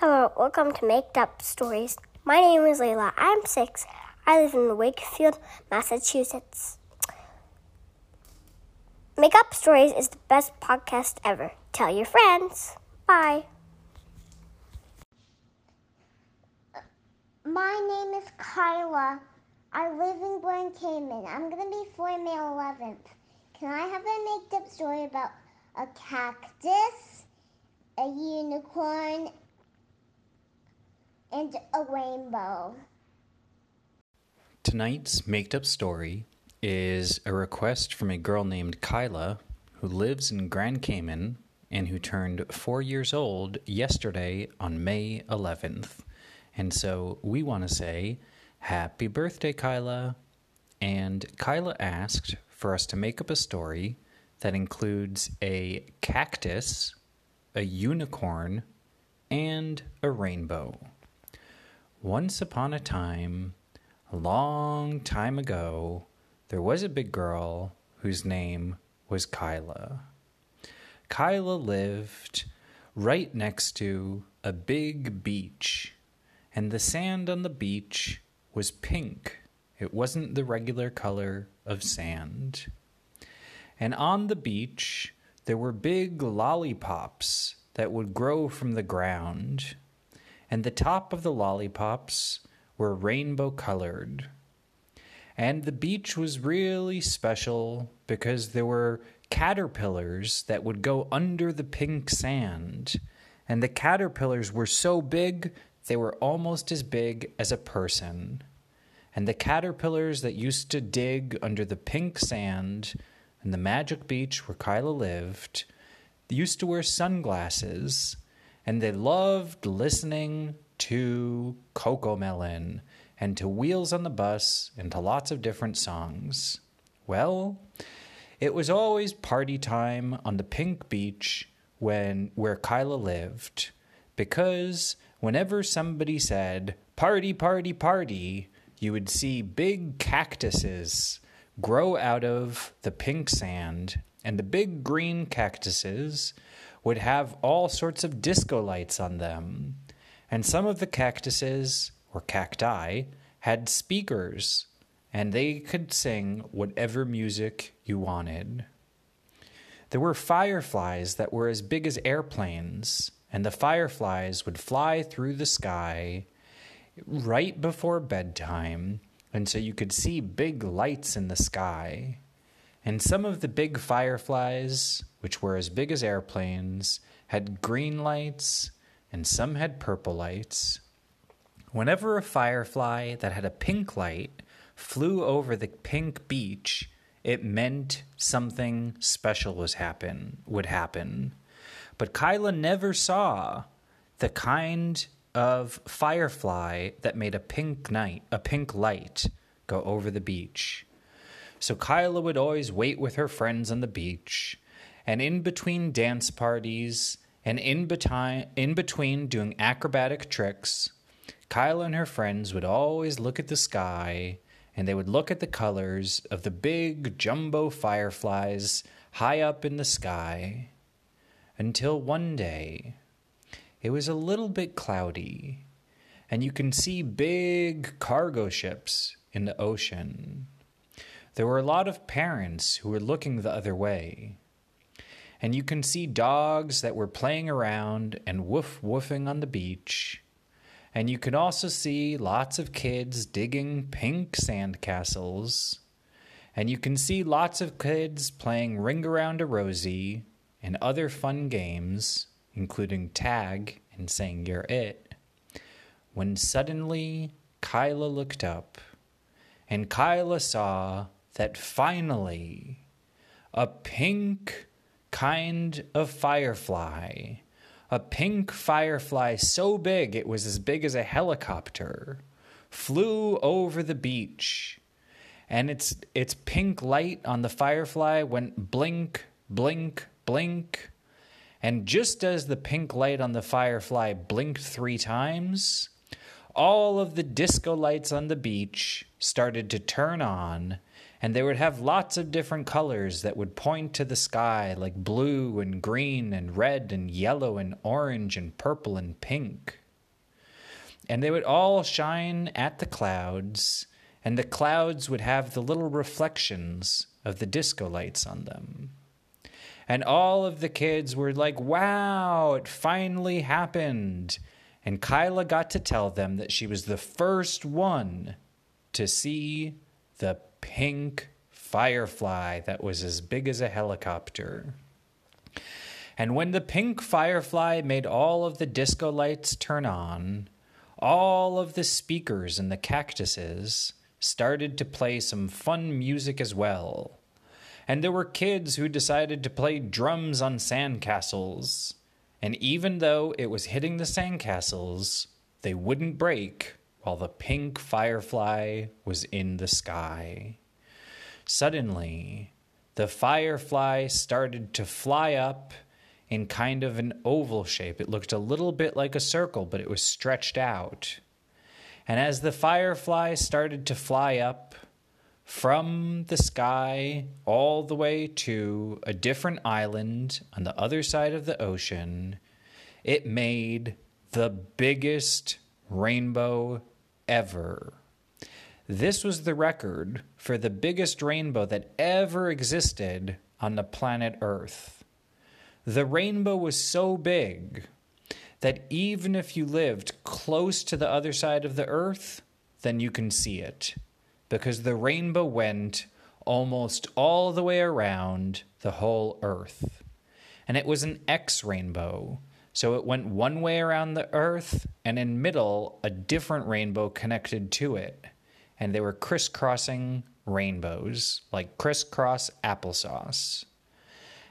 Hello, welcome to Make Up Stories. My name is Layla. I'm six. I live in Wakefield, Massachusetts. Make Up Stories is the best podcast ever. Tell your friends. Bye. My name is Kyla. I live in Grand Cayman. I'm going to be four May 11th. Can I have a make up story about a cactus, a unicorn, and a rainbow? Tonight's made up story is a request from a girl named Kyla who lives in Grand Cayman and who turned four years old yesterday on May 11th. And so we want to say, Happy birthday, Kyla! And Kyla asked for us to make up a story that includes a cactus, a unicorn, and a rainbow. Once upon a time, a long time ago, there was a big girl whose name was Kyla. Kyla lived right next to a big beach, and the sand on the beach was pink. It wasn't the regular color of sand. And on the beach, there were big lollipops that would grow from the ground and the top of the lollipops were rainbow colored. And the beach was really special because there were caterpillars that would go under the pink sand. And the caterpillars were so big, they were almost as big as a person. And the caterpillars that used to dig under the pink sand in the magic beach where Kyla lived used to wear sunglasses and they loved listening to CoComelon and to Wheels on the Bus and to lots of different songs. Well, it was always party time on the pink beach when where Kyla lived because whenever somebody said party party party you would see big cactuses grow out of the pink sand and the big green cactuses would have all sorts of disco lights on them. And some of the cactuses, or cacti, had speakers, and they could sing whatever music you wanted. There were fireflies that were as big as airplanes, and the fireflies would fly through the sky right before bedtime, and so you could see big lights in the sky. And some of the big fireflies, which were as big as airplanes, had green lights, and some had purple lights. Whenever a firefly that had a pink light flew over the pink beach, it meant something special was happen would happen. But Kyla never saw the kind of firefly that made a pink night, a pink light go over the beach. So Kyla would always wait with her friends on the beach, and in between dance parties and in between in between doing acrobatic tricks, Kyla and her friends would always look at the sky and they would look at the colors of the big jumbo fireflies high up in the sky until one day it was a little bit cloudy and you can see big cargo ships in the ocean. There were a lot of parents who were looking the other way. And you can see dogs that were playing around and woof woofing on the beach. And you can also see lots of kids digging pink sandcastles. And you can see lots of kids playing Ring Around a Rosie and other fun games, including tag and saying you're it. When suddenly Kyla looked up, and Kyla saw that finally a pink kind of firefly, a pink firefly so big it was as big as a helicopter, flew over the beach. And its its pink light on the firefly went blink, blink, blink. And just as the pink light on the firefly blinked three times, all of the disco lights on the beach started to turn on and they would have lots of different colors that would point to the sky, like blue and green and red and yellow and orange and purple and pink. and they would all shine at the clouds, and the clouds would have the little reflections of the disco lights on them. And all of the kids were like, wow, it finally happened. And Kyla got to tell them that she was the first one to see the pink firefly that was as big as a helicopter. And when the pink firefly made all of the disco lights turn on, all of the speakers in the cactuses started to play some fun music as well. And there were kids who decided to play drums on sandcastles. And even though it was hitting the sandcastles, they wouldn't break while the pink firefly was in the sky. Suddenly, the firefly started to fly up in kind of an oval shape. It looked a little bit like a circle, but it was stretched out. And as the firefly started to fly up from the sky all the way to a different island on the other side of the ocean, it made the biggest rainbow ever. This was the record for the biggest rainbow that ever existed on the planet Earth. The rainbow was so big that even if you lived close to the other side of the Earth, then you can see it. Because the rainbow went almost all the way around the whole Earth. And it was an X rainbow. So it went one way around the Earth, and in middle, a different rainbow connected to it and they were crisscrossing rainbows, like crisscross applesauce.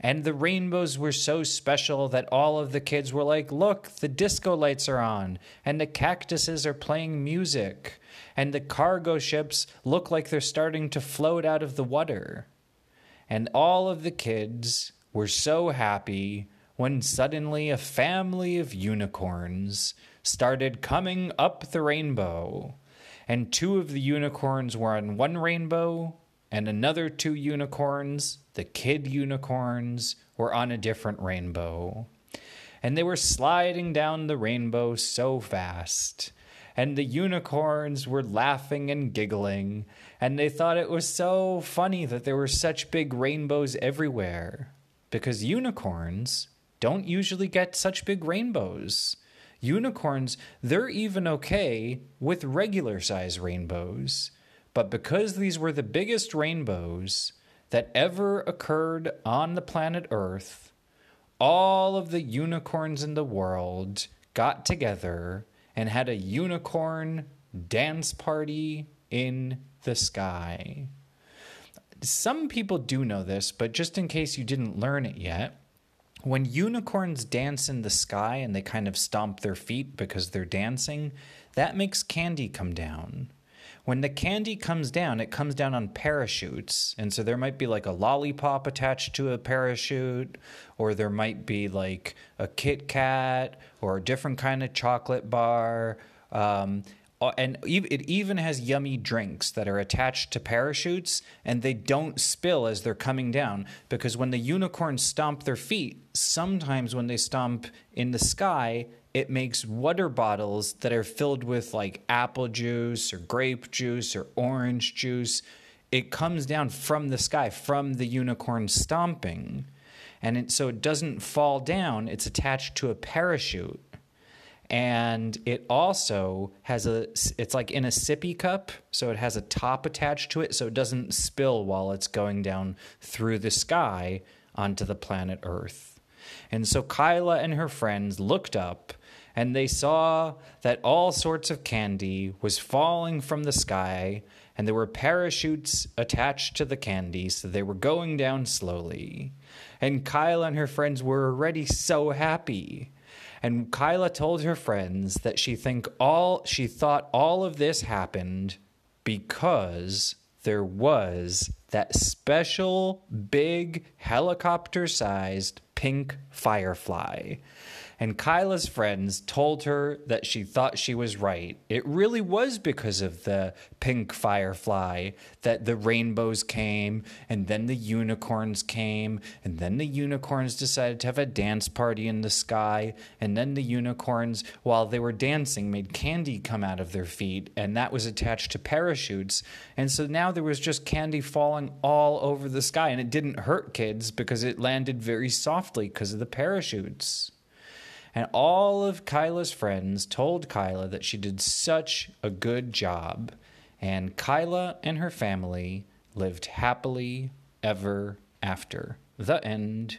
And the rainbows were so special that all of the kids were like, Look, the disco lights are on, and the cactuses are playing music, and the cargo ships look like they're starting to float out of the water. And all of the kids were so happy when suddenly a family of unicorns started coming up the rainbow and two of the unicorns were on one rainbow, and another two unicorns, the kid unicorns, were on a different rainbow. And they were sliding down the rainbow so fast. And the unicorns were laughing and giggling, and they thought it was so funny that there were such big rainbows everywhere. Because unicorns don't usually get such big rainbows. Unicorns, they're even okay with regular size rainbows. But because these were the biggest rainbows that ever occurred on the planet Earth, all of the unicorns in the world got together and had a unicorn dance party in the sky. Some people do know this, but just in case you didn't learn it yet, when unicorns dance in the sky and they kind of stomp their feet because they're dancing, that makes candy come down. When the candy comes down, it comes down on parachutes. And so there might be like a lollipop attached to a parachute, or there might be like a Kit Kat or a different kind of chocolate bar. Um, Uh, and it even has yummy drinks that are attached to parachutes and they don't spill as they're coming down because when the unicorns stomp their feet sometimes when they stomp in the sky it makes water bottles that are filled with like apple juice or grape juice or orange juice it comes down from the sky from the unicorn stomping and it, so it doesn't fall down it's attached to a parachute and it also has a it's like in a sippy cup so it has a top attached to it so it doesn't spill while it's going down through the sky onto the planet earth. And so kyla and her friends looked up and they saw that all sorts of candy was falling from the sky and there were parachutes attached to the candy so they were going down slowly. And kyla and her friends were already so happy and Kyla told her friends that she think all she thought all of this happened because there was that special, big, helicopter sized pink firefly. And Kyla's friends told her that she thought she was right. It really was because of the pink firefly that the rainbows came, and then the unicorns came, and then the unicorns decided to have a dance party in the sky, and then the unicorns, while they were dancing, made candy come out of their feet, and that was attached to parachutes. And so now there was just candy falling all over the sky, and it didn't hurt kids because it landed very softly because of the parachutes. And all of Kyla's friends told Kyla that she did such a good job. And Kyla and her family lived happily ever after. The end.